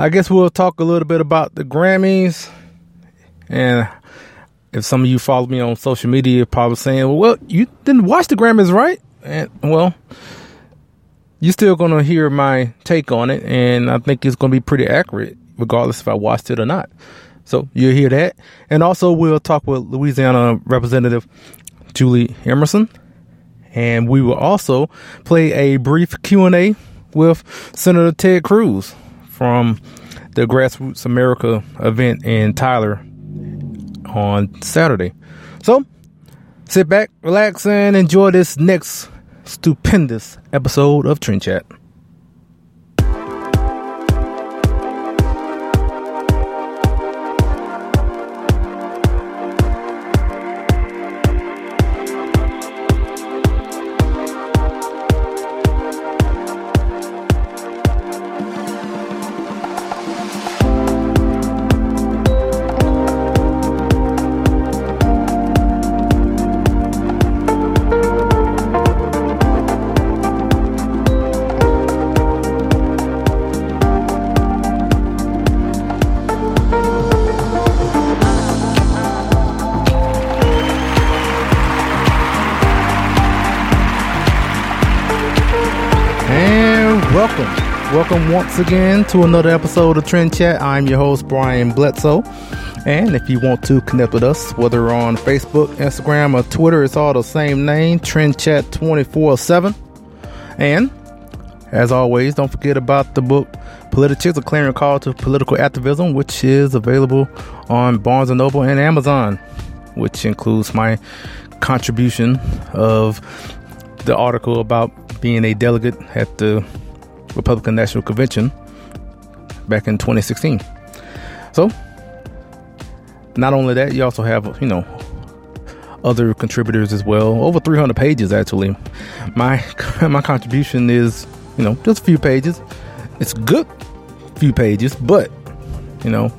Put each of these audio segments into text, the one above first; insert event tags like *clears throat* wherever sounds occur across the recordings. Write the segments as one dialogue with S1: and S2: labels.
S1: I guess we'll talk a little bit about the Grammys. And if some of you follow me on social media, you're probably saying, well, well, you didn't watch the Grammys, right? And well, you're still going to hear my take on it. And I think it's going to be pretty accurate, regardless if I watched it or not. So you'll hear that. And also, we'll talk with Louisiana Representative Julie Emerson. And we will also play a brief Q&A with Senator Ted Cruz from the Grassroots America event in Tyler on Saturday. So sit back, relax, and enjoy this next stupendous episode of Trend Chat. Welcome once again to another episode of Trend Chat. I'm your host, Brian Bledsoe. And if you want to connect with us, whether on Facebook, Instagram, or Twitter, it's all the same name, Trend Chat 24 7. And as always, don't forget about the book Politics, a Clarion Call to Political Activism, which is available on Barnes & Noble and Amazon, which includes my contribution of the article about being a delegate at the Republican National Convention back in 2016. So, not only that, you also have, you know, other contributors as well. Over 300 pages, actually. My *laughs* my contribution is, you know, just a few pages. It's good few pages, but, you know,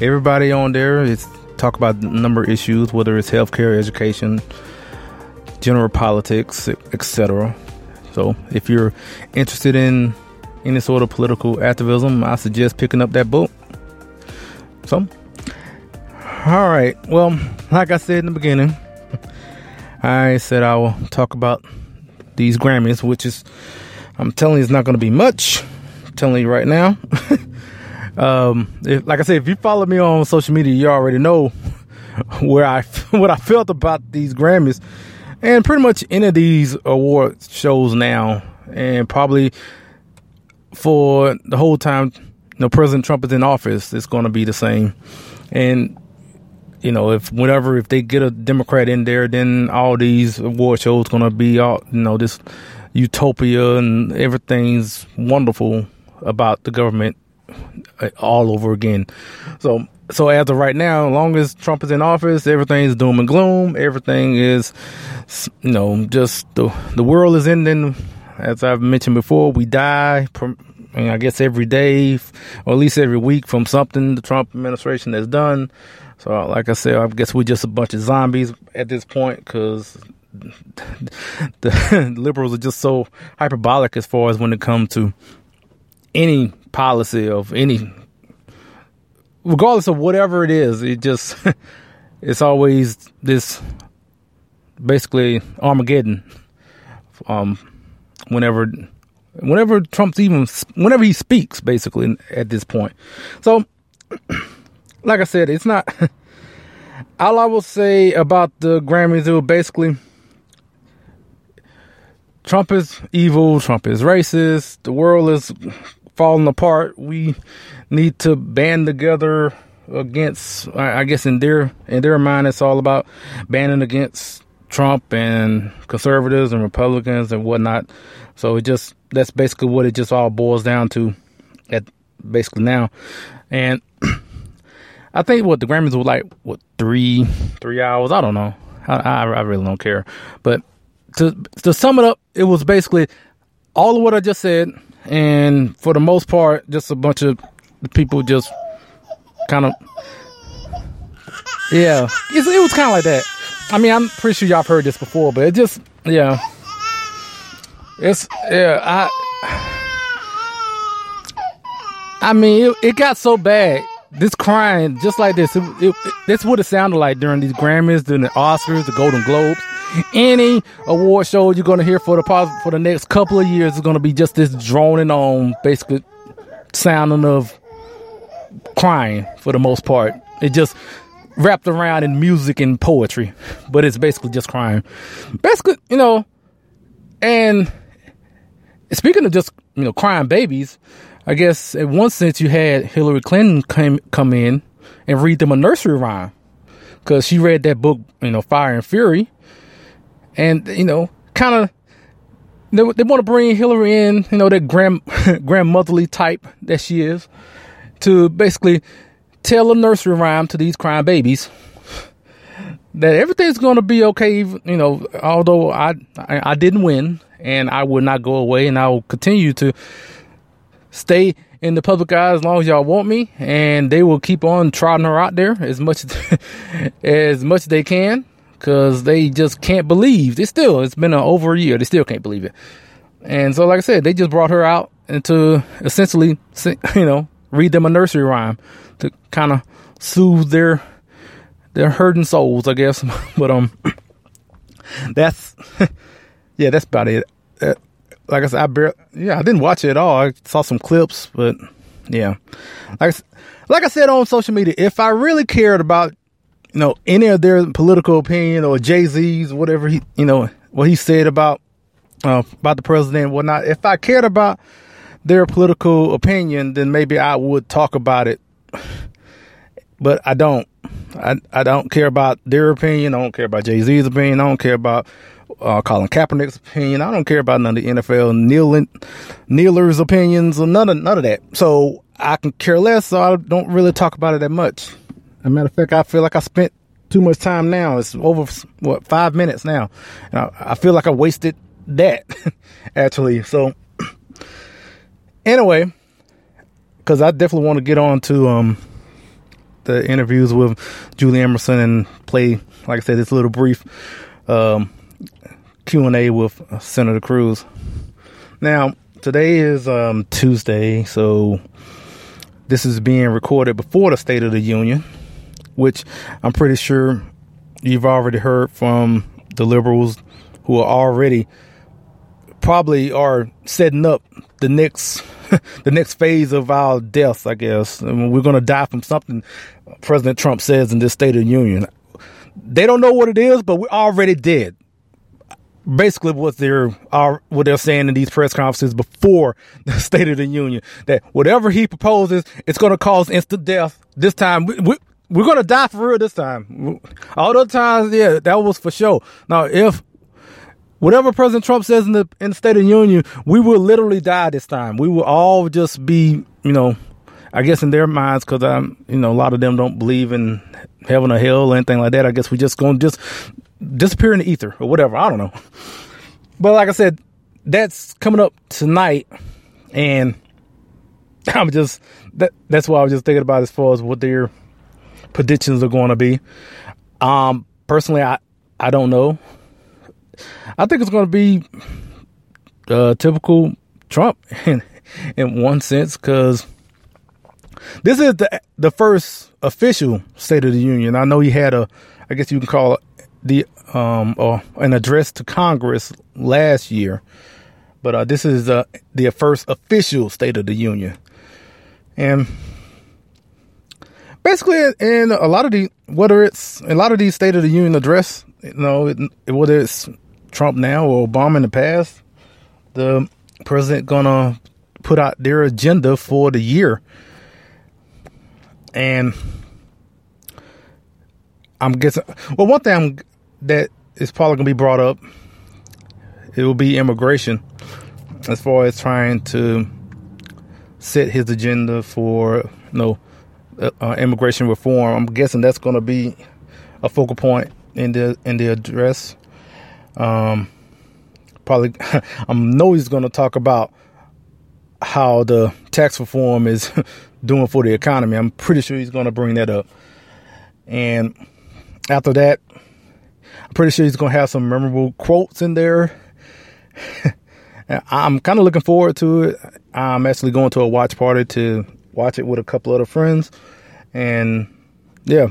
S1: everybody on there is talk about a number of issues, whether it's healthcare, education, general politics, etc. So if you're interested in any sort of political activism, I suggest picking up that book. So, all right. Well, like I said in the beginning, *laughs* I said I will talk about these Grammys, which is, I'm telling you, it's not going to be much. I'm telling you right now. *laughs* um, if, like I said, if you follow me on social media, you already know *laughs* where I what I felt about these Grammys and pretty much any of these award shows now, and probably for the whole time, you know, President Trump is in office, it's going to be the same. And you know, if whenever if they get a Democrat in there, then all these award shows going to be all you know this utopia and everything's wonderful about the government all over again. So so as of right now, as long as Trump is in office, everything's doom and gloom. Everything is, you know, just the the world is ending. As I've mentioned before, we die. I guess every day, or at least every week, from something the Trump administration has done. So, like I said, I guess we're just a bunch of zombies at this point because *laughs* the *laughs* liberals are just so hyperbolic as far as when it comes to any policy of any, regardless of whatever it is. It just *laughs* it's always this basically Armageddon. Um, whenever whenever Trump's even whenever he speaks, basically at this point. So, *clears throat* like I said, it's not. *laughs* all I will say about the Grammys, it was basically Trump is evil, Trump is racist, the world is falling apart. We need to band together against I guess in their in their mind it's all about banding against Trump and conservatives and Republicans and whatnot. So it just that's basically what it just all boils down to at basically now. And *clears throat* I think what the Grammys were like what three three hours. I don't know. I, I, I really don't care. But to to sum it up, it was basically all of what I just said, and for the most part, just a bunch of people just kind of yeah. it was kind of like that. I mean, I'm pretty sure y'all heard this before, but it just yeah. It's yeah. I I mean, it, it got so bad this crying just like this. It, it, it sounded like during these Grammys, during the Oscars, the Golden Globes, any award show you're gonna hear for the for the next couple of years is gonna be just this droning on, basically sounding of crying for the most part. It just wrapped around in music and poetry, but it's basically just crying. Basically, you know, and speaking of just you know crying babies, I guess in one sense you had Hillary Clinton come come in and read them a nursery rhyme because she read that book, you know, Fire and Fury, and you know, kind of they, they want to bring Hillary in, you know, that grand *laughs* grandmotherly type that she is, to basically tell a nursery rhyme to these crying babies that everything's going to be okay. You know, although I, I I didn't win, and I will not go away, and I will continue to stay in the public eye as long as y'all want me, and they will keep on trotting her out there as much as *laughs* much as they can, because they just can't believe. It's still it's been over a year. They still can't believe it, and so like I said, they just brought her out into essentially, *laughs* you know, read them a nursery rhyme to kind of soothe their their hurting souls, I guess. *laughs* but um, *clears throat* that's yeah, that's about it. Uh, like I said, I barely, yeah, I didn't watch it at all. I saw some clips, but yeah, like like I said on social media, if I really cared about you know any of their political opinion or Jay Z's whatever he you know what he said about uh, about the president and whatnot, if I cared about their political opinion, then maybe I would talk about it. But I don't. I I don't care about their opinion. I don't care about Jay Z's opinion. I don't care about uh, Colin Kaepernick's opinion. I don't care about none of the NFL kneeling, kneelers' opinions or none of none of that. So I can care less. So I don't really talk about it that much. As a matter of fact, I feel like I spent too much time now. It's over what five minutes now, and I, I feel like I wasted that *laughs* actually. So *clears throat* anyway, because I definitely want to get on to um the interviews with Julie Emerson and play, like I said, this little brief um, Q and A with Senator Cruz. Now, today is um, Tuesday, so this is being recorded before the State of the Union, which I'm pretty sure you've already heard from the liberals who are already probably are setting up the next *laughs* the next phase of our deaths. I guess I mean, we're going to die from something President Trump says in this State of the Union. They don't know what it is, but we're already dead basically what they're are what they're saying in these press conferences before the *laughs* State of the Union that whatever he proposes, it's going to cause instant death. This time, we, we, we're going to die for real. This time, all the times, yeah, that was for sure. Now, if whatever President Trump says in the in the State of the Union, we will literally die this time. We will all just be, you know, I guess in their minds, because I'm, um, you know, a lot of them don't believe in heaven or hell or anything like that. I guess we're just gonna just disappear in the ether or whatever. I don't know. *laughs* But like I said, that's coming up tonight, and *laughs* I'm just that that's what I was just thinking about as far as what they're predictions are going to be. Um, personally, I I don't know. I think it's going to be uh, typical Trump *laughs* in in one sense because this is the the first official State of the Union. I know he had a, I guess you can call it the um or an address to Congress last year, but uh, this is uh, the first official State of the Union, and basically, in a lot of the whether it's a lot of these State of the Union address, you know, whether it's Trump now or Obama in the past, the president gonna put out their agenda for the year, and I'm guessing. Well, one thing I'm, that is probably gonna be brought up, it will be immigration, as far as trying to set his agenda for you know uh, uh immigration reform. I'm guessing that's going to be a focal point in the in the address. Um, probably, *laughs* I know he's going to talk about how the tax reform is *laughs* doing for the economy. I'm pretty sure he's going to bring that up. And after that, I'm pretty sure he's going to have some memorable quotes in there. *laughs* I'm kind of looking forward to it. I'm actually going to a watch party to watch it with a couple other friends. And yeah,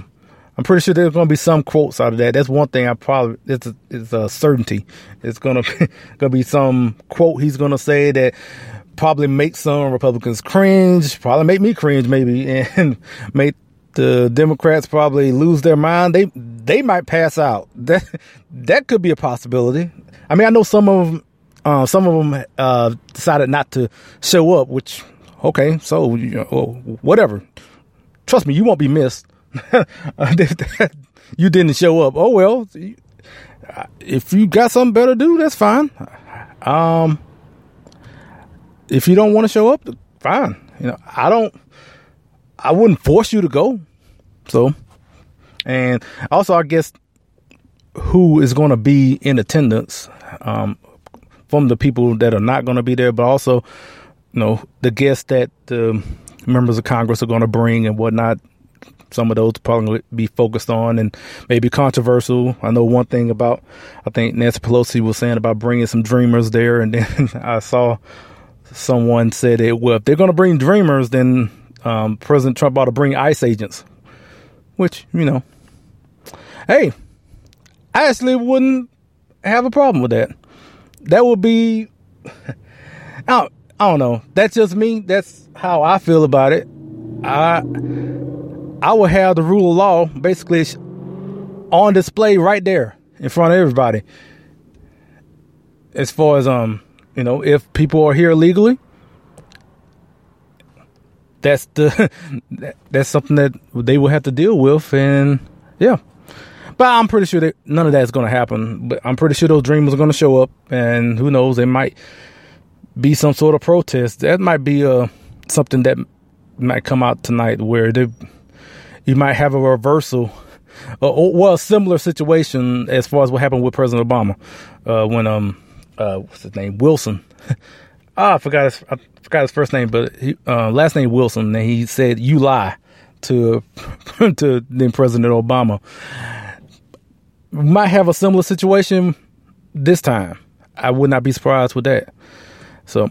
S1: I'm pretty sure there's going to be some quotes out of that. That's one thing I probably it's a, it's a certainty. It's going *laughs* to be, going to be some quote he's going to say that probably make some Republicans cringe, probably make me cringe maybe, *laughs* and make the Democrats probably lose their mind. They they might pass out. *laughs* That that could be a possibility. I mean, I know some of them, uh, some of them uh, decided not to show up, which okay, so you know, whatever. Trust me, you won't be missed. *laughs* you didn't show up. Oh well, if you got something better to do, that's fine. Um, if you don't want to show up, fine. You know, I don't. I wouldn't force you to go. So, and also, I guess who is going to be in attendance um, from the people that are not going to be there, but also, you know, the guests that the members of Congress are going to bring and whatnot. Some of those probably be focused on and maybe controversial. I know one thing about, I think Nancy Pelosi was saying about bringing some dreamers there, and then *laughs* I saw someone said it. Well, if they're going to bring dreamers, then um, President Trump ought to bring ICE agents. Which you know, hey, I actually wouldn't have a problem with that. That would be, *laughs* I don't, I don't know. That's just me. That's how I feel about it. I I would have the rule of law basically on display right there in front of everybody. As far as um you know, if people are here illegally, that's the *laughs* that's something that they will have to deal with, and yeah. But I'm pretty sure that none of that is going to happen. But I'm pretty sure those dreamers are going to show up, and who knows, there might be some sort of protest. That might be uh, something that might come out tonight, where they, you might have a reversal, uh, well, a similar situation as far as what happened with President Obama uh, when um uh, what's his name Wilson. *laughs* ah, I forgot his I forgot his first name, but he, uh, last name Wilson. And he said, "You lie." To *laughs* to then President Obama might have a similar situation this time. I would not be surprised with that. So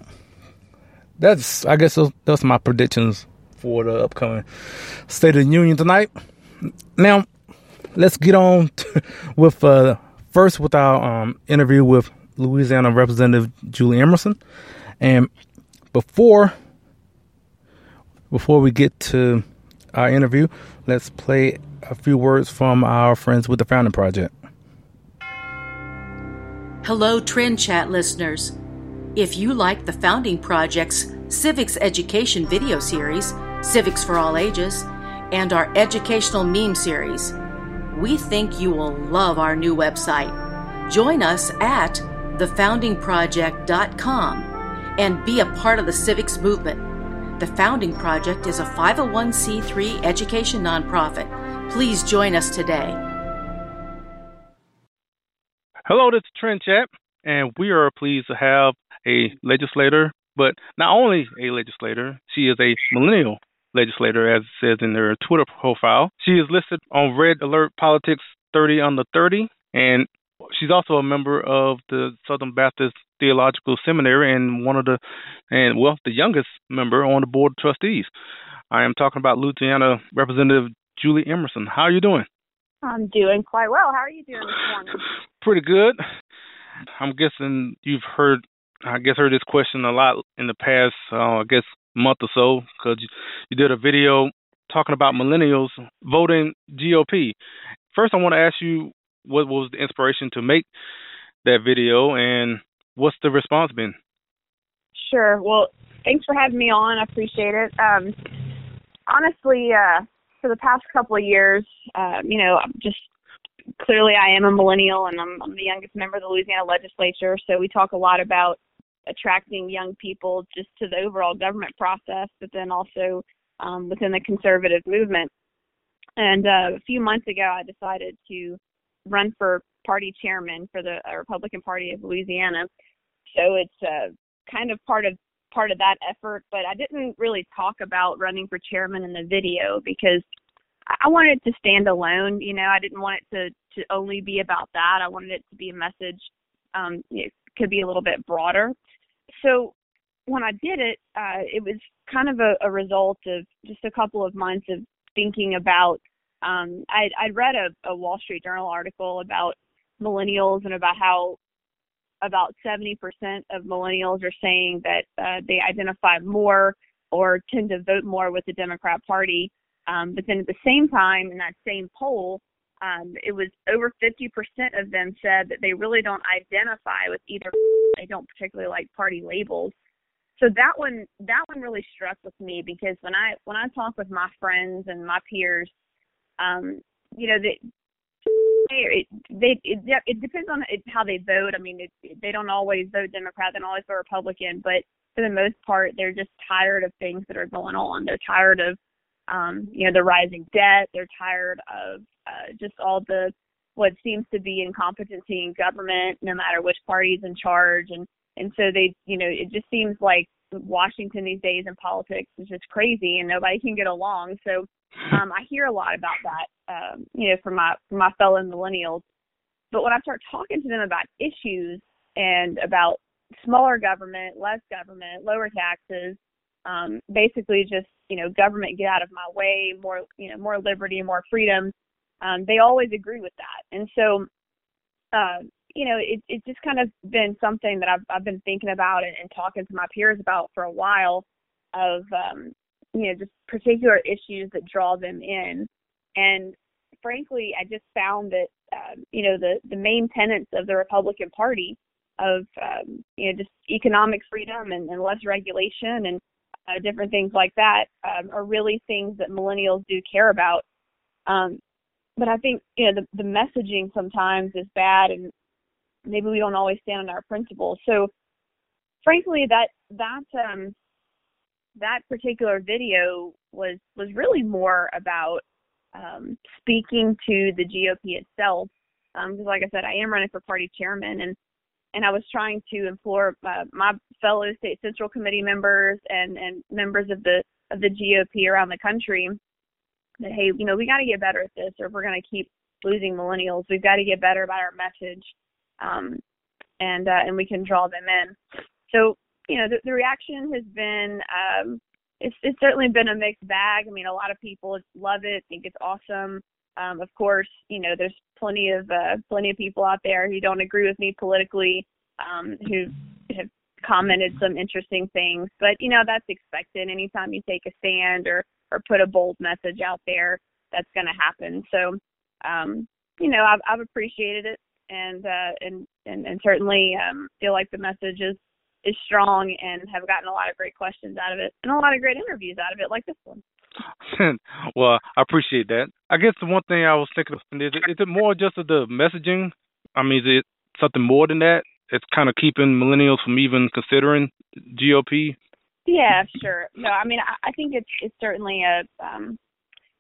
S1: that's I guess those, those my predictions for the upcoming State of the Union tonight. Now let's get on *laughs* with uh, first with our um, interview with Louisiana Representative Julie Emerson. And before before we get to our interview, let's play a few words from our friends with the Founding Project.
S2: Hello, Trend Chat listeners. If you like the Founding Project's Civics Education video series, Civics for All Ages, and our educational meme series, we think you will love our new website. Join us at thefoundingproject.com and be a part of the civics movement. The Founding Project is a 501c3 education nonprofit. Please join us today.
S1: Hello, this is Trend Chat, and we are pleased to have a legislator, but not only a legislator, she is a millennial
S3: legislator, as it says in her Twitter profile. She is listed on Red Alert Politics 30 under 30, and she's also a member of the Southern Baptist Theological Seminary and one of the, and well, the youngest member on the board of trustees. I am talking about Louisiana Representative Julie Emerson. How are you doing?
S4: I'm doing quite well. How are you doing this morning? *sighs*
S3: Pretty good. I'm guessing you've heard, I guess, heard this question a lot in the past, uh, I guess, month or so, because you, you did a video talking about millennials voting GOP. First, I want to ask you what was the inspiration to make that video, and what's the response been?
S4: Sure. Well, thanks for having me on. I appreciate it. Um, honestly, uh, for the past couple of years, uh, you know, I'm just clearly I am a millennial and I'm, I'm the youngest member of the Louisiana legislature. So we talk a lot about attracting young people just to the overall government process, but then also um, within the conservative movement. And uh, a few months ago, I decided to run for party chairman for the uh, Republican Party of Louisiana. So it's uh, kind of part of part of that effort, but I didn't really talk about running for chairman in the video because I wanted it to stand alone. You know, I didn't want it to to only be about that. I wanted it to be a message. Um, it could be a little bit broader. So when I did it, uh, it was kind of a, a result of just a couple of months of thinking about. Um, I'd, I'd read a, a Wall Street Journal article about millennials and about how about 70% of millennials are saying that uh, they identify more or tend to vote more with the Democrat Party. Um, but then at the same time, in that same poll, um, it was over 50% of them said that they really don't identify with either. They don't particularly like party labels. So that one, that one really struck with me because when I when I talk with my friends and my peers, um, you know, they it they it, it depends on how they vote. I mean, it, they don't always vote Democrat, they don't always vote Republican, but for the most part, they're just tired of things that are going on. They're tired of um, you know the rising debt. They're tired of uh, just all the what seems to be incompetency in government, no matter which party's in charge, and and so they you know it just seems like Washington these days in politics is just crazy and nobody can get along. So um, I hear a lot about that, um, you know, from my from my fellow millennials. But when I start talking to them about issues and about smaller government, less government, lower taxes, um, basically just you know government get out of my way, more you know more liberty, more freedom. Um, they always agree with that, and so uh, you know it, it's just kind of been something that I've I've been thinking about and, and talking to my peers about for a while. Of um, you know just particular issues that draw them in. And frankly i just found that um, you know the the main tenets of the republican party of um, you know just economic freedom and, and less regulation and uh, different things like that um, are really things that millennials do care about. Um, but i think you know the, the messaging sometimes is bad and maybe we don't always stand on our principles. So frankly that that um that particular video was was really more about um, speaking to the GOP itself. Because, um, like I said, I am running for party chairman, and and I was trying to implore uh, my fellow state central committee members and and members of the of the GOP around the country that hey, you know, we got to get better at this, or if we're going to keep losing millennials, we've got to get better about our message, um, and uh, and we can draw them in. So you know, the, the reaction has been um, it's it's certainly been a mixed bag. I mean, a lot of people love it, think it's awesome. Um, of course, you know, there's plenty of uh, plenty of people out there who don't agree with me politically, um, who have commented some interesting things. But you know, that's expected. Anytime you take a stand or or put a bold message out there, that's going to happen. So, um, you know, I've I've appreciated it, and uh, and and and certainly um, feel like the message is is strong and have gotten a lot of great questions out of it and a lot of great interviews out of it, like this one. *laughs*
S3: well, I appreciate that. I guess the one thing I was thinking of is it, is it more just of the messaging? I mean, is it something more than that? It's kind of keeping millennials from even considering GOP.
S4: Yeah, sure. No, I mean, I, I think it's it's certainly a um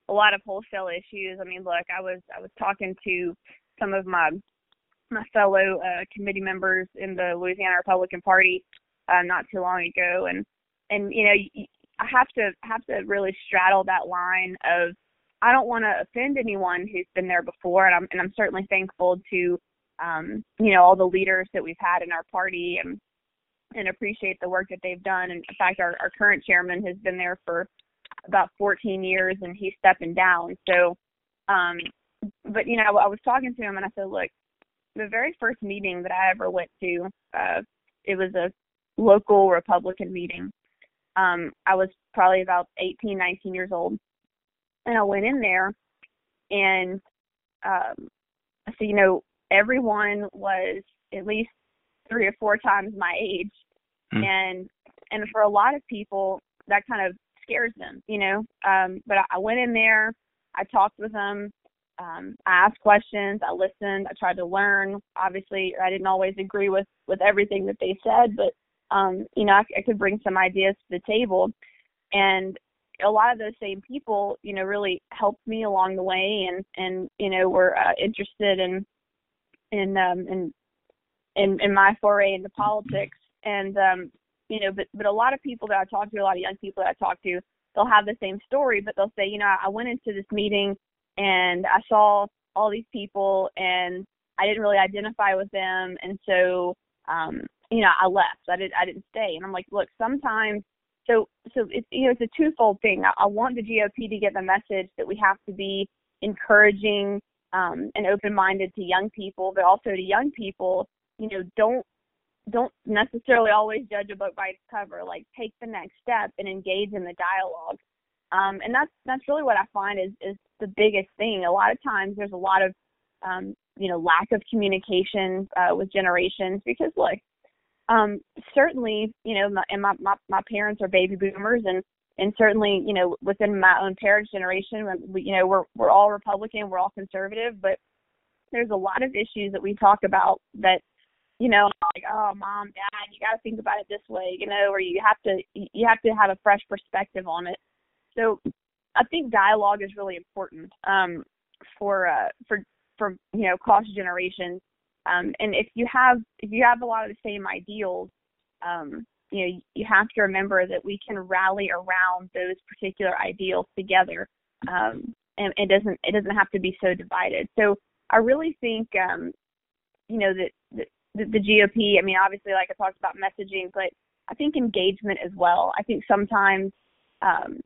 S4: a lot of wholesale issues. I mean, look, I was I was talking to some of my my fellow uh, committee members in the Louisiana Republican Party uh, not too long ago, and and you know I have to have to really straddle that line of I don't want to offend anyone who's been there before, and I'm and I'm certainly thankful to um, you know all the leaders that we've had in our party and and appreciate the work that they've done. And in fact, our our current chairman has been there for about 14 years, and he's stepping down. So, um, but you know, I was talking to him, and I said, look, the very first meeting that I ever went to, uh, it was a local Republican meeting. Um, I was probably about 18, 19 years old, and I went in there, and um, so you know, everyone was at least three or four times my age, mm. and and for a lot of people, that kind of scares them, you know. Um, but I, I went in there, I talked with them, um, I asked questions, I listened, I tried to learn. Obviously, I didn't always agree with with everything that they said, but um, you know, I, I could bring some ideas to the table, and a lot of those same people, you know, really helped me along the way, and and you know, were uh, interested in in um in in in my foray into politics, and um, you know, but but a lot of people that I talk to, a lot of young people that I talk to, they'll have the same story, but they'll say, you know, I went into this meeting and I saw all these people and I didn't really identify with them and so um you know I left. I didn't. I didn't stay and I'm like look sometimes so so it's you know it's a twofold thing. I, I want the GOP to get the message that we have to be encouraging um and open minded to young people but also to young people you know don't don't necessarily always judge a book by its cover. Like take the next step and engage in the dialogue um, and that's that's really what I find is is the biggest thing. A lot of times there's a lot of um, you know lack of communication uh, with generations because look, um, certainly you know my, and my, my my parents are baby boomers and and certainly you know within my own parents generation we, you know we're we're all Republican we're all conservative but there's a lot of issues that we talk about that you know like oh mom dad you got to think about it this way you know or you have to you have to have a fresh perspective on it so I think dialogue is really important um, for uh, for for you know cross generations. Um, and if you have if you have a lot of the same ideals, um, you know you have to remember that we can rally around those particular ideals together. Um, and it doesn't it doesn't have to be so divided. So I really think um, you know that the, the GOP. I mean, obviously, like I talked about messaging, but I think engagement as well. I think sometimes um,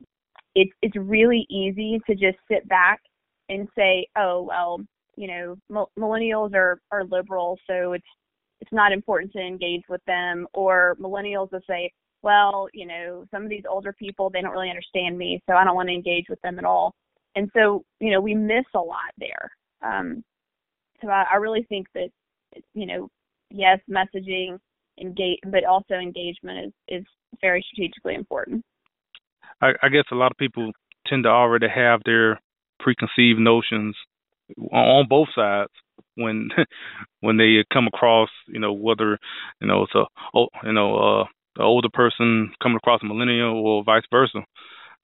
S4: it's it's really easy to just sit back and say, oh well, you know, millennials are are liberal, so it's it's not important to engage with them. Or millennials will say, well, you know, some of these older people they don't really understand me, so I don't want to engage with them at all. And so, you know, we miss a lot there. Um, so I, I really think that, you know, yes, messaging, engage, but also engagement is is very strategically important.
S3: I, I guess a lot of people tend to already have their preconceived notions on both sides when *laughs* when they come across you know whether you know it's a you know uh an older person coming across a millennial or vice versa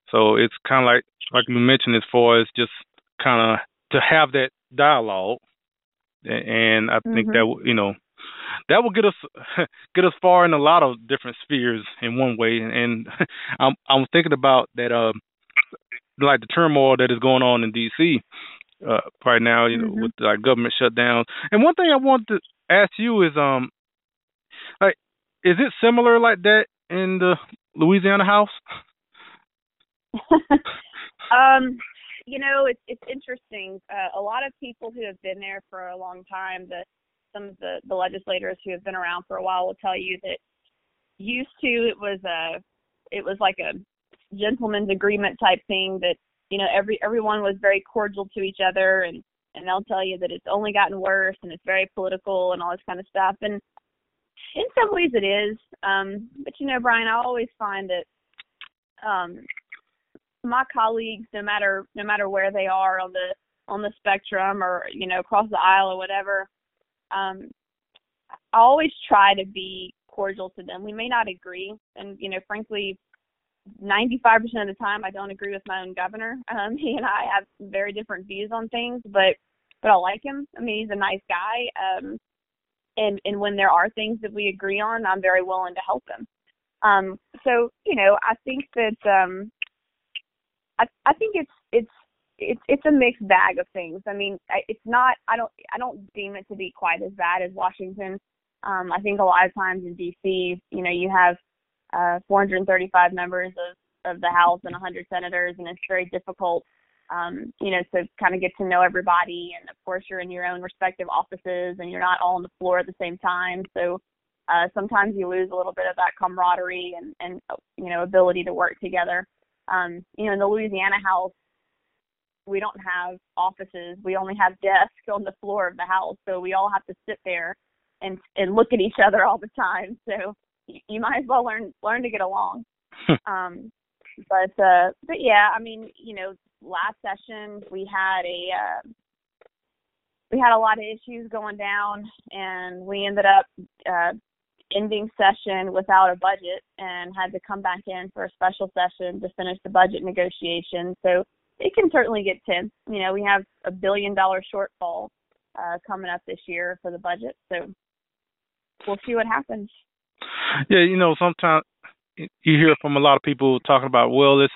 S3: so it's kind of like like you mentioned as far as just kind of to have that dialogue and i think mm-hmm. that you know that will get us *laughs* get us far in a lot of different spheres in one way. And *laughs* I'm I'm thinking about that uh like the turmoil that is going on in D.C. Uh, right now, you know, mm-hmm. with like government shutdown. And one thing I want to ask you is, um, like, is it similar like that in the Louisiana House? *laughs*
S4: um, you know, it's it's interesting. Uh, a lot of people who have been there for a long time, the some of the, the legislators who have been around for a while will tell you that used to it was a it was like a gentleman's agreement type thing that you know every everyone was very cordial to each other and and they'll tell you that it's only gotten worse and it's very political and all this kind of stuff. And in some ways it is um but you know Brian I always find that um my colleagues no matter no matter where they are on the on the spectrum or you know across the aisle or whatever um, I always try to be cordial to them. We may not agree, and you know, frankly, 95% of the time I don't agree with my own governor. Um, *laughs* he and I have very different views on things, but but I like him. I mean, he's a nice guy. Um, and and when there are things that we agree on, I'm very willing to help him. Um, so you know, I think that um, I I think it's it's it's a mixed bag of things. I mean, it's not. I don't. I don't deem it to be quite as bad as Washington. Um, I think a lot of times in D.C., you know, you have uh, 435 members of of the House and 100 senators, and it's very difficult, um, you know, to kind of get to know everybody. And of course, you're in your own respective offices, and you're not all on the floor at the same time. So uh, sometimes you lose a little bit of that camaraderie and and you know ability to work together. Um, you know, in the Louisiana House, we don't have offices. We only have desks on the floor of the house, so we all have to sit there and and look at each other all the time. So you might as well learn learn to get along. *laughs* um, but uh, but yeah, I mean, you know, last session we had a uh, we had a lot of issues going down, and we ended up uh, ending session without a budget and had to come back in for a special session to finish the budget negotiations. So it can certainly get tense. You know, we have a billion dollar shortfall uh, coming up this year for the budget, so we'll see what happens.
S1: Yeah, you know, sometimes you hear from a lot of people talking about, well, it's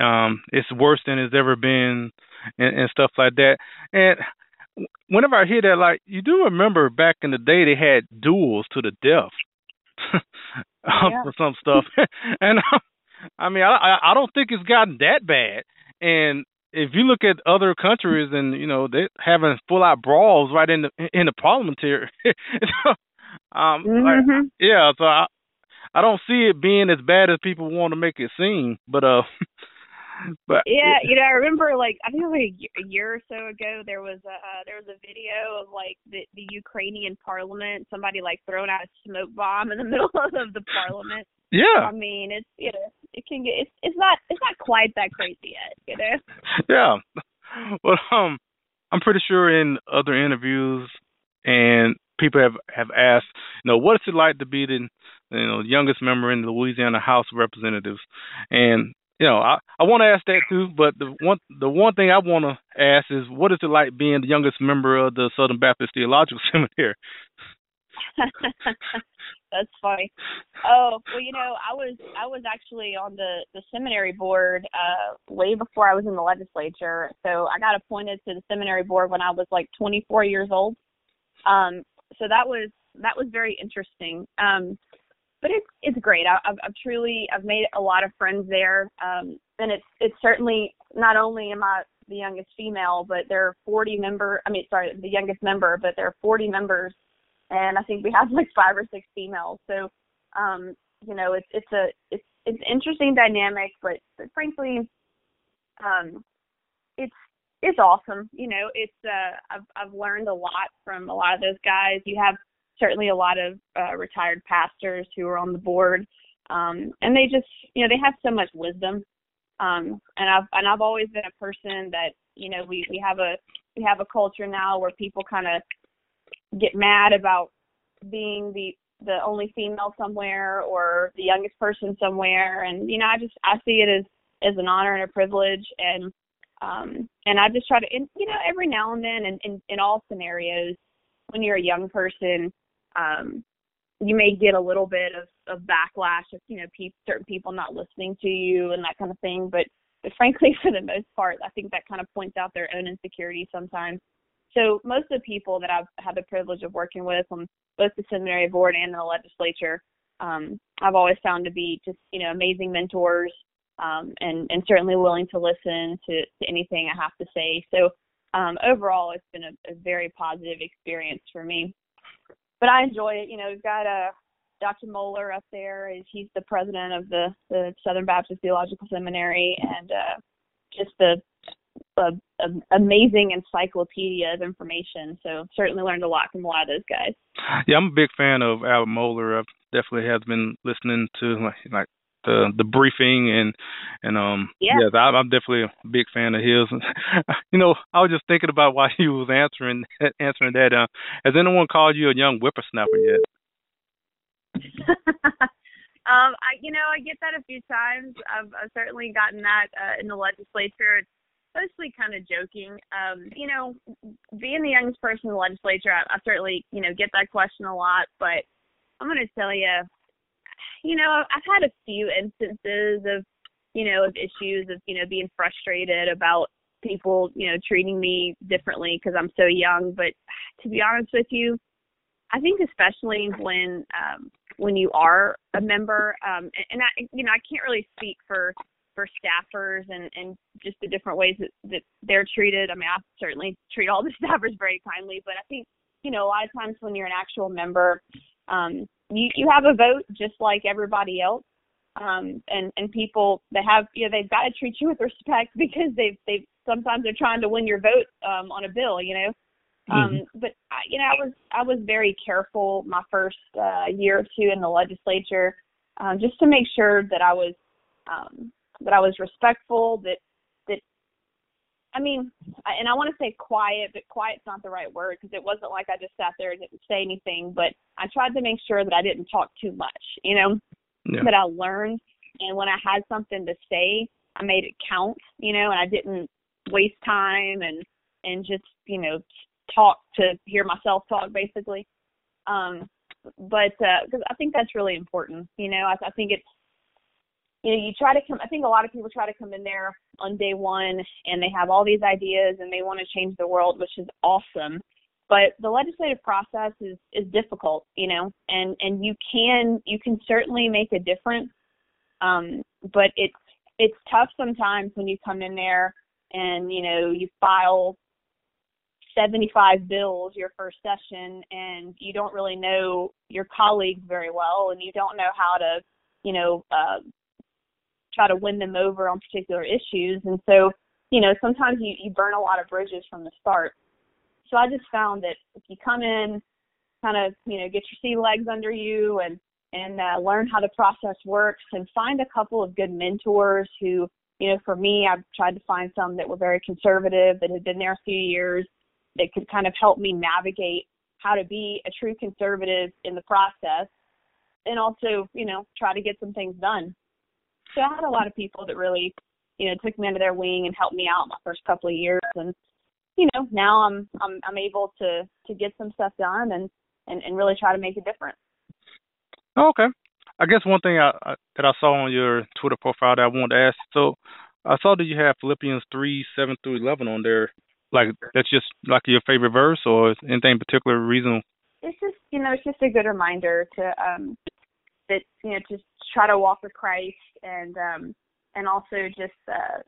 S1: um, it's worse than it's ever been, and, and stuff like that. And whenever I hear that, like you do remember back in the day, they had duels to the death *laughs*
S4: yeah.
S1: for some stuff, *laughs* and *laughs* I mean, I I don't think it's gotten that bad. And if you look at other countries, and you know they're having full out brawls right in the in the parliamentary. *laughs* um,
S4: mm-hmm.
S1: like, yeah, so I I don't see it being as bad as people want to make it seem. But uh, *laughs* but
S4: yeah, you know, I remember like I think like a year or so ago there was a uh, there was a video of like the the Ukrainian parliament, somebody like throwing out a smoke bomb in the *laughs* middle of the parliament.
S1: Yeah.
S4: I mean, it's you know, it can get it's it's not it's not quite that crazy yet, you know. *laughs*
S1: Yeah. Well, um, I'm pretty sure in other interviews and people have have asked, you know, what is it like to be the you know youngest member in the Louisiana House of Representatives, and you know, I I want to ask that too, but the one the one thing I want to ask is, what is it like being the youngest member of the Southern Baptist Theological *laughs* Seminary? *laughs*
S4: That's funny. Oh, well, you know, I was I was actually on the the seminary board uh way before I was in the legislature. So I got appointed to the seminary board when I was like 24 years old. Um so that was that was very interesting. Um but it's it's great. I, I've, I've truly I've made a lot of friends there, um, and it's it's certainly not only am I the youngest female, but there are 40 member. I mean, sorry, the youngest member, but there are 40 members, and I think we have like five or six females. So, um, you know, it's it's a it's it's interesting dynamic, but, but frankly, um, it's it's awesome. You know, it's uh, I've I've learned a lot from a lot of those guys. You have certainly a lot of uh, retired pastors who are on the board, um, and they just you know they have so much wisdom. Um, and I've and I've always been a person that you know we we have a we have a culture now where people kind of get mad about being the the only female somewhere or the youngest person somewhere and you know I just I see it as as an honor and a privilege and um and I just try to and, you know every now and then and in in all scenarios when you're a young person um, you may get a little bit of, of backlash of you know pe- certain people not listening to you and that kind of thing. But but frankly, *laughs* for the most part, I think that kind of points out their own insecurities sometimes. So most of the people that I've had the privilege of working with on both the seminary board and the legislature, um, I've always found to be just you know amazing mentors um, and and certainly willing to listen to, to anything I have to say. So um, overall, it's been a, a very positive experience for me but I enjoy it. You know, we've got uh, Dr. Mohler up there. He's the president of the, the Southern Baptist Theological Seminary, and uh, just a, a, a amazing encyclopedia of information. So certainly learned a lot from a lot of those guys.
S1: Yeah, I'm a big fan of Al Mohler. I definitely have been listening to like, like the the briefing and and um
S4: yeah,
S1: yeah I'm definitely a big fan of his. *laughs* you know, I was just thinking about why *laughs* he was answering answering that. Uh, has anyone called you a young whippersnapper yet? *laughs*
S4: um, I you know I get that a few times. I've, I've certainly gotten that uh, in the legislature. It's mostly kind of joking. Um, you know, being the youngest person in the legislature, I, I certainly you know get that question a lot. But I'm going to tell you, you know, I've had a few instances of, you know, of issues of, you know, being frustrated about people, you know, treating me differently because I'm so young. But to be honest with you, I think especially when um, when you are a member, um, and I, you know, I can't really speak for for staffers and and just the different ways that, that they're treated. I mean, I certainly treat all the *laughs* staffers very kindly, but I think you know a lot of times when you're an actual member, um, you you have a vote just like everybody else, um, and and people they have you know they've got to treat you with respect *laughs* because they've they've sometimes they're trying to win your vote um, on a bill, you know. Um, mm-hmm. but I, you know, I was I was very careful my first uh, year or two in the legislature, um, just to make sure that I was um, that I was respectful, that that I mean, and I want to say quiet, but quiet's not the right word because it wasn't like I just sat there and didn't say anything, but I tried to make sure that I didn't talk too much, you know, yeah. that I learned, and when I had something to say, I made it count, you know, and I didn't waste time and and just you know talk to hear myself talk basically. Um, but because uh, I think that's really important, you know, I, I think it's you know, you try to come. I think a lot of people try to come in there on day one and they have all these ideas and they want to change the world, which is awesome. But the legislative process is is difficult, you know, and and you can you can certainly make a difference. Um, but it's it's tough sometimes when you come in there and you know you file 75 bills your first session and you don't really know your colleagues very well and you don't know how to you know uh, try to win them over on particular issues and so you know sometimes you you burn a lot of bridges from the start so i just found that if you come in kind of you know get your sea legs under you and and uh, learn how the process works and find a couple of good mentors who you know for me i've tried to find some that were very conservative that had been there a few years that could kind of help me navigate how to be a true conservative in the process and also, you know, try to get some things done. So I had a lot of people that really, you know, took me under their wing and helped me out my first couple of years and you know, now I'm I'm I'm able to to get some stuff done and and, and really try to make a difference.
S3: okay. I guess one thing I, I, that I saw on your Twitter profile that I wanted to ask. So I saw that you have Philippians three seven through eleven on there like that's just like your favorite verse, or anything particular reason?
S4: It's just you know, it's just a good reminder to um that you know to try to walk with Christ and um and also just uh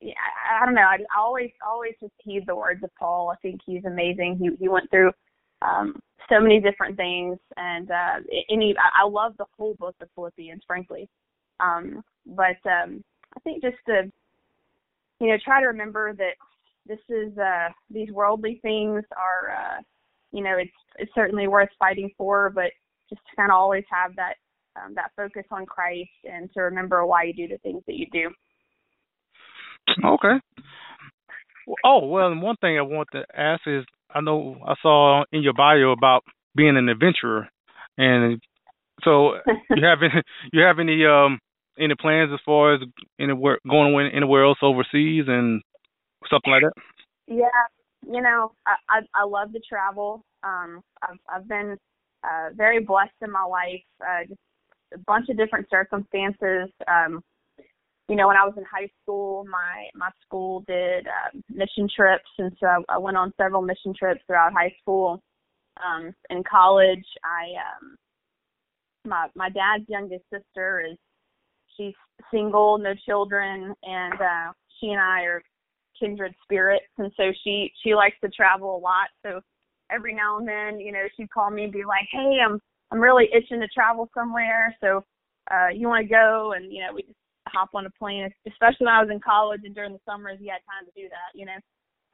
S4: yeah, I, I don't know. I, I always always just heed the words of Paul. I think he's amazing. He he went through um so many different things and uh any I, I love the whole book of Philippians, frankly. Um but um I think just to you know, try to remember that this is uh these worldly things are uh you know it's it's certainly worth fighting for but just to kind of always have that um, that focus on Christ and to remember why you do the things that you do.
S3: Okay. Oh well, and one thing I want to ask is I know I saw in your bio about being an adventurer, and so *laughs* you have any you have any um any plans as far as anywhere going anywhere else overseas and something like that?
S4: Yeah, you know, I I, I love to travel. Um, I've I've been uh, very blessed in my life. Uh, just a bunch of different circumstances. Um, you know, when I was in high school, my my school did uh, mission trips, and so I, I went on several mission trips throughout high school. Um, in college, I um, my my dad's youngest sister is she's single, no children, and uh, she and I are kindred spirits and so she she likes to travel a lot so every now and then you know she'd call me and be like hey i'm i'm really itching to travel somewhere. So uh you want to go and you know we just hop on a plane especially when i was in college and during the summers you had time to do that you know?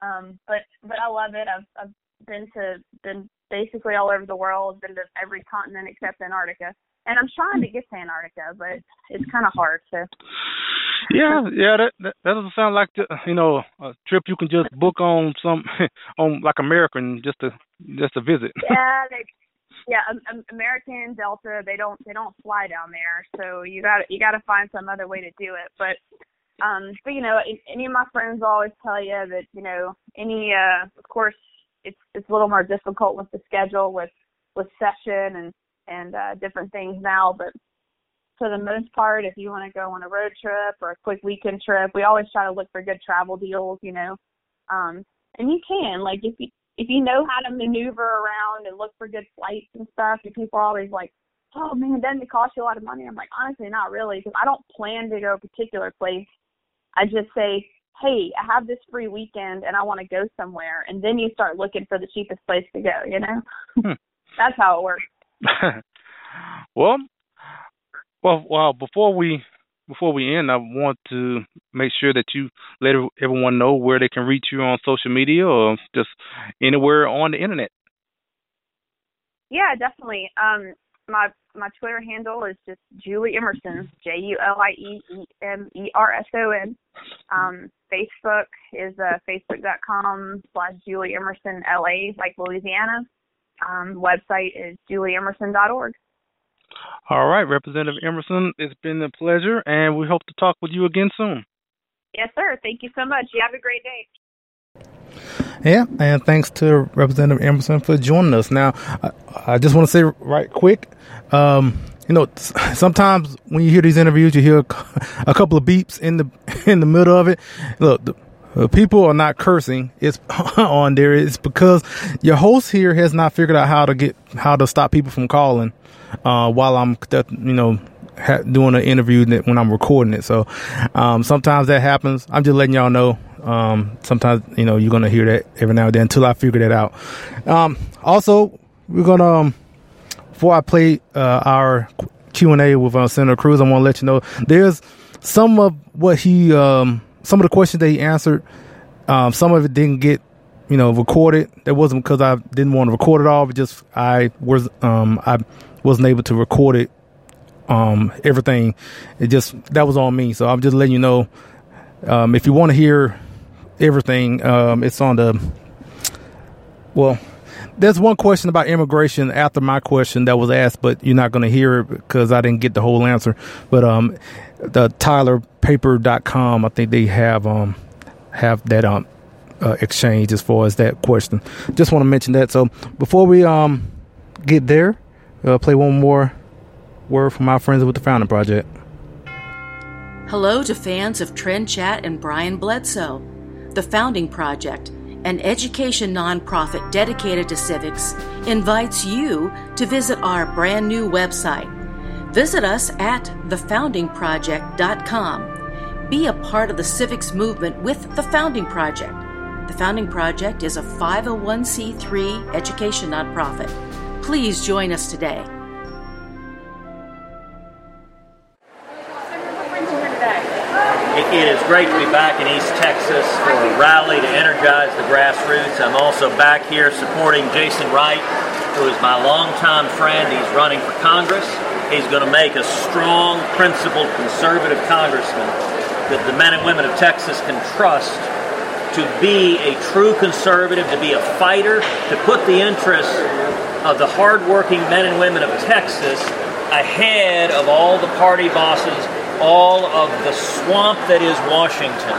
S4: Um but but i love it. I've i've been to been basically all over the world been to every continent except antarctica. And i'm trying to get to antarctica but it's kind of hard so.
S3: Yeah, yeah, that, that that doesn't sound like the, you know a trip you can just book on some *laughs* on like American just to just to visit.
S4: Yeah, they, yeah, American Delta they don't they don't fly down there, so you got you got to find some other way to do it. But um, but you know, any of my friends always tell you that you know any uh, of course it's it's a little more difficult with the schedule with with session and and uh, different things now, but for the most part, if you want to go on a road trip or a quick weekend trip, we always try to look for good travel deals, you know. Um, and you can, like, if you if you know how to maneuver around and look for good flights and stuff, and people are always like, "Oh man, doesn't it cost you a lot of money?" I'm like, honestly, not really, because I don't plan to go a particular place. I just say, "Hey, I have this free weekend and I want to go somewhere," and then you start looking for the cheapest place to go. You know,
S3: Hmm.
S4: that's how it works. *laughs*
S3: well, well, well. Before we before we end, I want to make sure that you let everyone know where they can reach you on social media or just anywhere on the internet.
S4: Yeah, definitely. Um, my my Twitter handle is just Julie Emerson, J U L I E E M E R S O N. Um, Facebook is uh, facebook.com slash Julie Emerson LA, like Louisiana. Um, website is julieemerson.org.
S3: All right, Representative Emerson, it's been a pleasure, and we hope to talk with you again soon.
S4: Yes, sir. Thank you so much. You have a great day.
S1: Yeah, and thanks to Representative Emerson for joining us. Now, I, I just want to say right quick, um, you know, sometimes when you hear these interviews, you hear a a couple of beeps in the *laughs* in the middle of it. Look, the, uh, people are not cursing. It's *laughs* on there. It's because your host here has not figured out how to get how to stop people from calling uh, while I'm, you know, ha- doing an interview when I'm recording it. So um, sometimes that happens. I'm just letting y'all know. Um, sometimes you know you're gonna hear that every now and then until I figure that out. Um, also, we're gonna um, before I play uh, our Q and A with uh, Senator Cruz, I want to let you know there's some of what he, um, some of the questions that he answered. Um, some of it didn't get, you know, recorded. That wasn't because I didn't want to record it all, but just I was, I wasn't able to record it. Um, everything, it just that was on me. So I'm just letting you know. Um, if you want to hear everything, um, it's on the. Well, there's one question about immigration after my question that was asked, but you're not going to hear it because I didn't get the whole answer. But um, the TylerPaper.com, I think they have um have that um uh, exchange as far as that question. Just want to mention that. So before we um get there, uh, play one more word from our friends with the Founding Project.
S2: Hello to fans of Trend Chat and Brian Bledsoe. The Founding Project, an education nonprofit dedicated to civics, invites you to visit our brand new website. Visit us at thefoundingproject.com. Be a part of the civics movement with the Founding Project. The Founding Project is a 501c3 education nonprofit. Please join us today.
S5: It, is great to be back in East Texas for a rally to energize the grassroots. I'm also back here supporting Jason Wright, who is my longtime friend. He's running for Congress. He's going to make a strong, principled, conservative congressman that the men and women of Texas can trust to be a true conservative, to be a fighter, to put the interests of the hardworking men and women of Texas ahead of all the party bosses, all of the swamp that is Washington.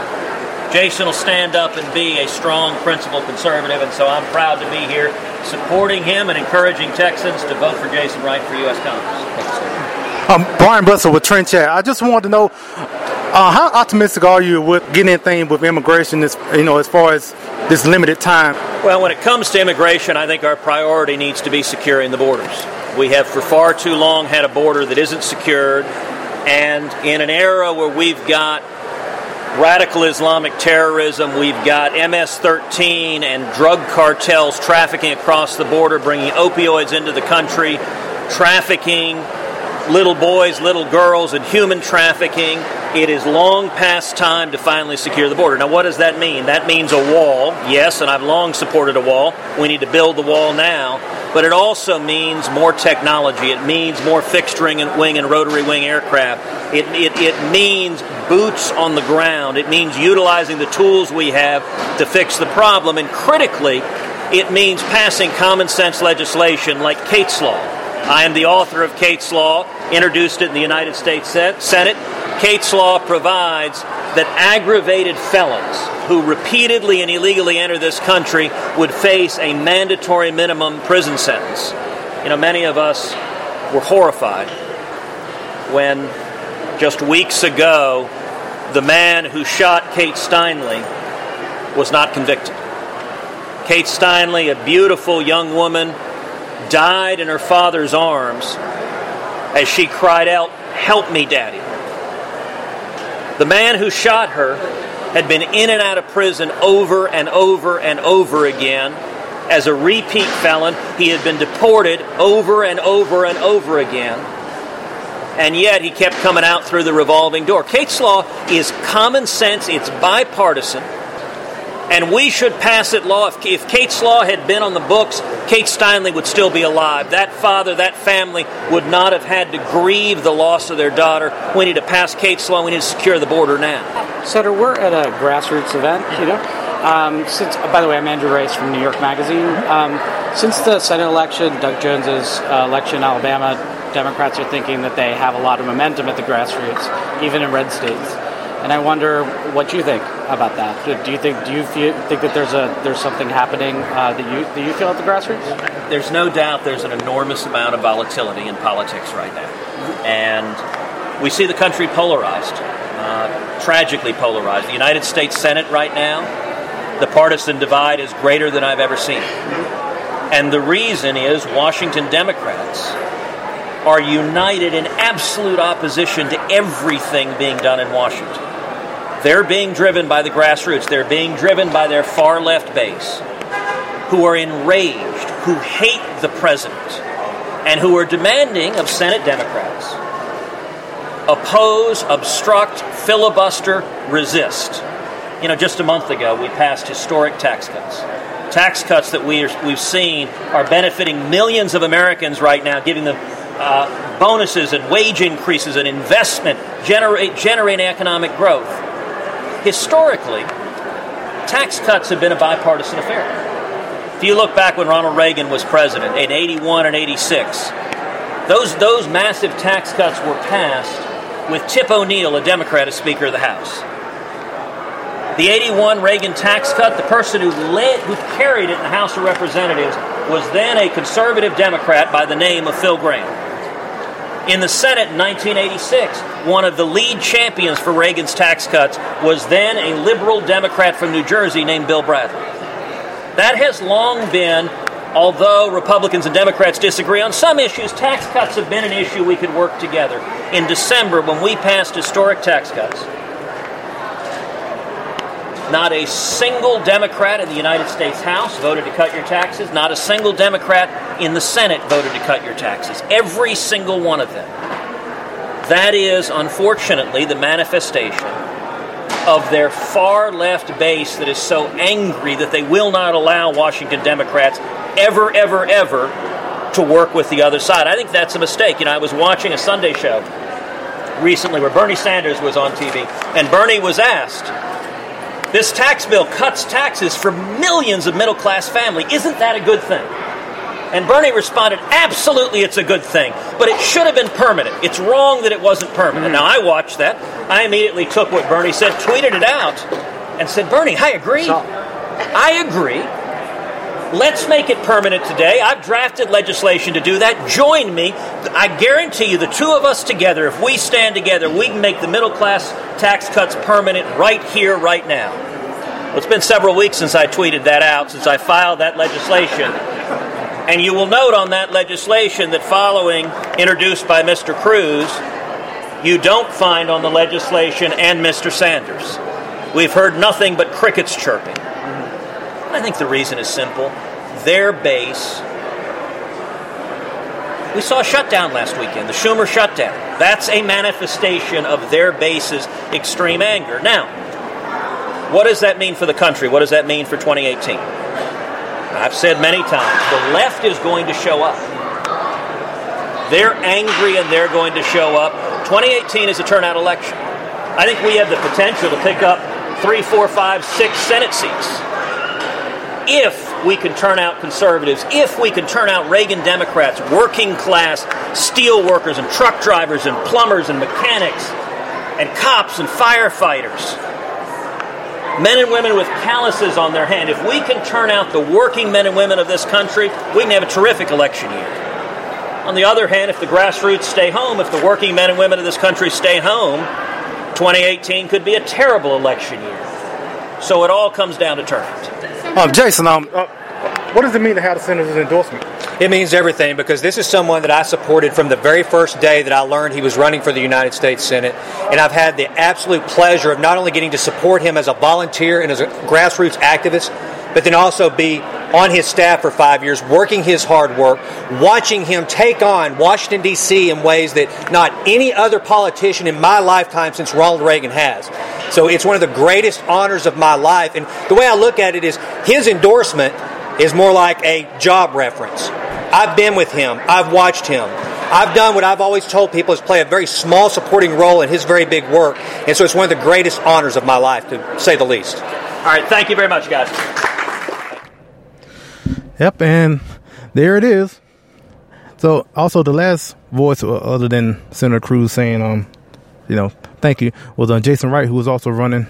S5: Jason will stand up and be a strong, principled conservative, and so I'm proud to be here supporting him and encouraging Texans to vote for Jason Wright for U.S. Congress.
S1: Um, Brian Bledsoe with Chat. I just wanted to know uh, how optimistic are you with getting anything with immigration? This, you know, as far as this limited time.
S5: Well, when it comes to immigration, I think our priority needs to be securing the borders. We have for far too long had a border that isn't secured, and in an era where we've got radical Islamic terrorism, we've got MS 13 and drug cartels trafficking across the border, bringing opioids into the country, trafficking little boys, little girls, and human trafficking. It is long past time to finally secure the border. Now, what does that mean? That means a wall, yes, and I've long supported a wall. We need to build the wall now. But it also means more technology. It means more fixed wing and, wing and rotary wing aircraft. It, it, it means boots on the ground. It means utilizing the tools we have to fix the problem. And critically, it means passing common sense legislation like Kate's Law. I am the author of Kate's Law, introduced it in the United States Senate. Kate's Law provides that aggravated felons who repeatedly and illegally enter this country would face a mandatory minimum prison sentence. You know, many of us were horrified when just weeks ago the man who shot Kate Steinle was not convicted. Kate Steinle, a beautiful young woman, died in her father's arms as she cried out, Help me, Daddy. The man who shot her had been in and out of prison over and over and over again. As a repeat felon, he had been deported over and over and over again. And yet he kept coming out through the revolving door. Kate's law is common sense, it's bipartisan and we should pass it law. If, if Kate's law had been on the books, Kate Steinle would still be alive. That father, that family would not have had to grieve the loss of their daughter. We need to pass Kate's law. We need to secure the border now.
S6: Senator, we're at a grassroots event, you know. Um, since, oh, by the way, I'm Andrew Race from New York Magazine. Um, since the Senate election, Doug Jones's uh, election in Alabama, Democrats are thinking that they have a lot of momentum at the grassroots, even in red states and I wonder what you think about that. Do you think do you feel, think that there's a there's something happening uh, that you that you feel at the grassroots?
S5: There's no doubt there's an enormous amount of volatility in politics right now, and we see the country polarized, uh, tragically polarized. The United States Senate right now, the partisan divide is greater than I've ever seen, and the reason is Washington Democrats are united in absolute opposition to everything being done in Washington. They're being driven by the grassroots. They're being driven by their far left base, who are enraged, who hate the president, and who are demanding of Senate Democrats oppose, obstruct, filibuster, resist. You know, just a month ago, we passed historic tax cuts. Tax cuts that we are, we've seen are benefiting millions of Americans right now, giving them uh, bonuses and wage increases and investment, generate, generating economic growth historically, tax cuts have been a bipartisan affair. If you look back when Ronald Reagan was president in 81 and 86, those, those massive tax cuts were passed with Tip O'Neill, a Democrat, as Speaker of the House. The 81 Reagan tax cut, the person who led, who carried it in the House of Representatives was then a conservative Democrat by the name of Phil Gramm. In the Senate in 1986, one of the lead champions for Reagan's tax cuts was then a liberal Democrat from New Jersey named Bill Bradley. That has long been, although Republicans and Democrats disagree on some issues, tax cuts have been an issue we could work together. In December, when we passed historic tax cuts, not a single Democrat in the United States House voted to cut your taxes. Not a single Democrat in the Senate voted to cut your taxes. Every single one of them. That is, unfortunately, the manifestation of their far left base that is so angry that they will not allow Washington Democrats ever, ever, ever to work with the other side. I think that's a mistake. You know, I was watching a Sunday show recently where Bernie Sanders was on TV, and Bernie was asked, this tax bill cuts taxes for millions of middle class families. Isn't that a good thing? And Bernie responded, Absolutely, it's a good thing, but it should have been permanent. It's wrong that it wasn't permanent. Now, I watched that. I immediately took what Bernie said, tweeted it out, and said, Bernie, I agree. I agree. Let's make it permanent today. I've drafted legislation to do that. Join me. I guarantee you, the two of us together, if we stand together, we can make the middle class tax cuts permanent right here, right now. Well, it's been several weeks since I tweeted that out, since I filed that legislation. And you will note on that legislation that following, introduced by Mr. Cruz, you don't find on the legislation and Mr. Sanders. We've heard nothing but crickets chirping. I think the reason is simple. Their base. We saw a shutdown last weekend, the Schumer shutdown. That's a manifestation of their base's extreme anger. Now, what does that mean for the country? What does that mean for 2018? I've said many times the left is going to show up. They're angry and they're going to show up. 2018 is a turnout election. I think we have the potential to pick up three, four, five, six Senate seats if we can turn out conservatives, if we can turn out Reagan Democrats, working class steel workers and truck drivers and plumbers and mechanics and cops and firefighters, men and women with calluses on their hand, if we can turn out the working men and women of this country, we can have a terrific election year. On the other hand, if the grassroots stay home, if the working men and women of this country stay home, 2018 could be a terrible election year. So it all comes down to turnout.
S1: Um, Jason, um, uh, what does it mean to have the senator's endorsement?
S7: It means everything because this is someone that I supported from the very first day that I learned he was running for the United States Senate. And I've had the absolute pleasure of not only getting to support him as a volunteer and as a grassroots activist, but then also be on his staff for five years, working his hard work, watching him take on Washington, D.C. in ways that not any other politician in my lifetime since Ronald Reagan has. So it's one of the greatest honors of my life. And the way I look at it is his endorsement is more like a job reference. I've been with him, I've watched him. I've done what I've always told people is play a very small supporting role in his very big work. And so it's one of the greatest honors of my life, to say the least.
S5: All right, thank you very much, guys.
S1: Yep, and there it is. So, also the last voice, uh, other than Senator Cruz saying, um, you know, thank you, was uh, Jason Wright, who was also running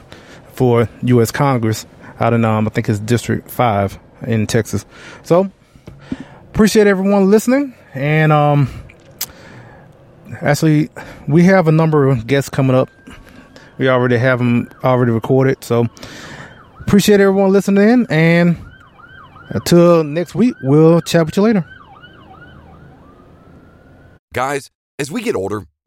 S1: for U.S. Congress out in, um, I think it's District 5 in Texas. So, appreciate everyone listening. And, um, actually, we have a number of guests coming up. We already have them already recorded. So, appreciate everyone listening in. And until next week, we'll chat with you later.
S8: Guys, as we get older,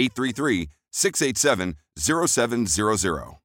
S8: 833 687 0700.